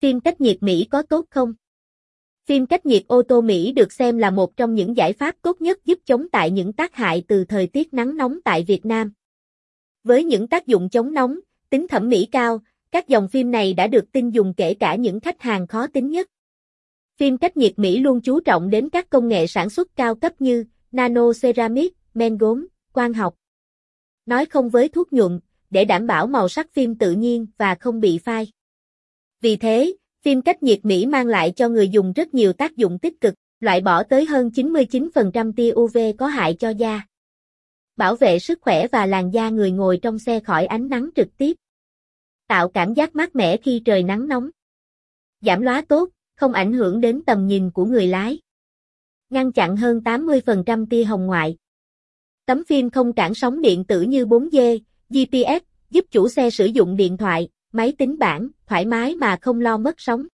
Phim cách nhiệt Mỹ có tốt không? Phim cách nhiệt ô tô Mỹ được xem là một trong những giải pháp tốt nhất giúp chống tại những tác hại từ thời tiết nắng nóng tại Việt Nam. Với những tác dụng chống nóng, tính thẩm mỹ cao, các dòng phim này đã được tin dùng kể cả những khách hàng khó tính nhất. Phim cách nhiệt Mỹ luôn chú trọng đến các công nghệ sản xuất cao cấp như nano ceramic, men gốm, quang học. Nói không với thuốc nhuộm, để đảm bảo màu sắc phim tự nhiên và không bị phai. Vì thế, phim cách nhiệt Mỹ mang lại cho người dùng rất nhiều tác dụng tích cực, loại bỏ tới hơn 99% tia UV có hại cho da. Bảo vệ sức khỏe và làn da người ngồi trong xe khỏi ánh nắng trực tiếp. Tạo cảm giác mát mẻ khi trời nắng nóng. Giảm lóa tốt, không ảnh hưởng đến tầm nhìn của người lái. Ngăn chặn hơn 80% tia hồng ngoại. Tấm phim không cản sóng điện tử như 4G, GPS, giúp chủ xe sử dụng điện thoại, máy tính bảng, thoải mái mà không lo mất sóng.